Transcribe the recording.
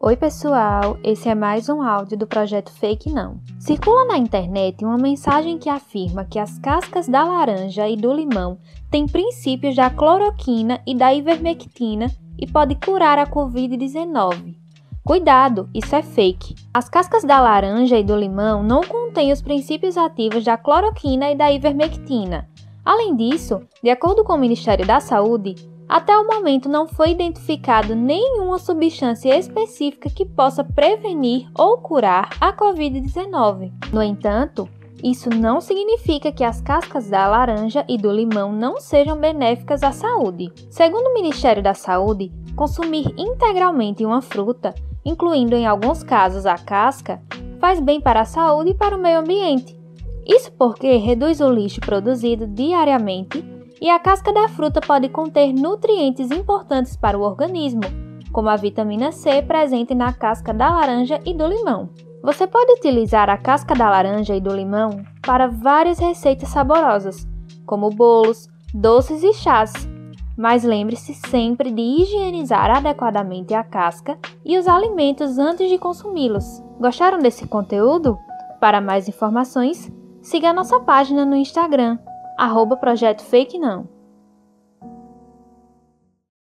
Oi, pessoal! Esse é mais um áudio do projeto Fake Não. Circula na internet uma mensagem que afirma que as cascas da laranja e do limão têm princípios da cloroquina e da ivermectina e pode curar a Covid-19. Cuidado, isso é fake. As cascas da laranja e do limão não contêm os princípios ativos da cloroquina e da ivermectina. Além disso, de acordo com o Ministério da Saúde, até o momento não foi identificado nenhuma substância específica que possa prevenir ou curar a Covid-19. No entanto, isso não significa que as cascas da laranja e do limão não sejam benéficas à saúde. Segundo o Ministério da Saúde, consumir integralmente uma fruta, incluindo em alguns casos a casca, faz bem para a saúde e para o meio ambiente. Isso porque reduz o lixo produzido diariamente e a casca da fruta pode conter nutrientes importantes para o organismo, como a vitamina C presente na casca da laranja e do limão. Você pode utilizar a casca da laranja e do limão para várias receitas saborosas, como bolos, doces e chás. Mas lembre-se sempre de higienizar adequadamente a casca e os alimentos antes de consumi-los. Gostaram desse conteúdo? Para mais informações, siga a nossa página no Instagram arroba Projeto Fake Não.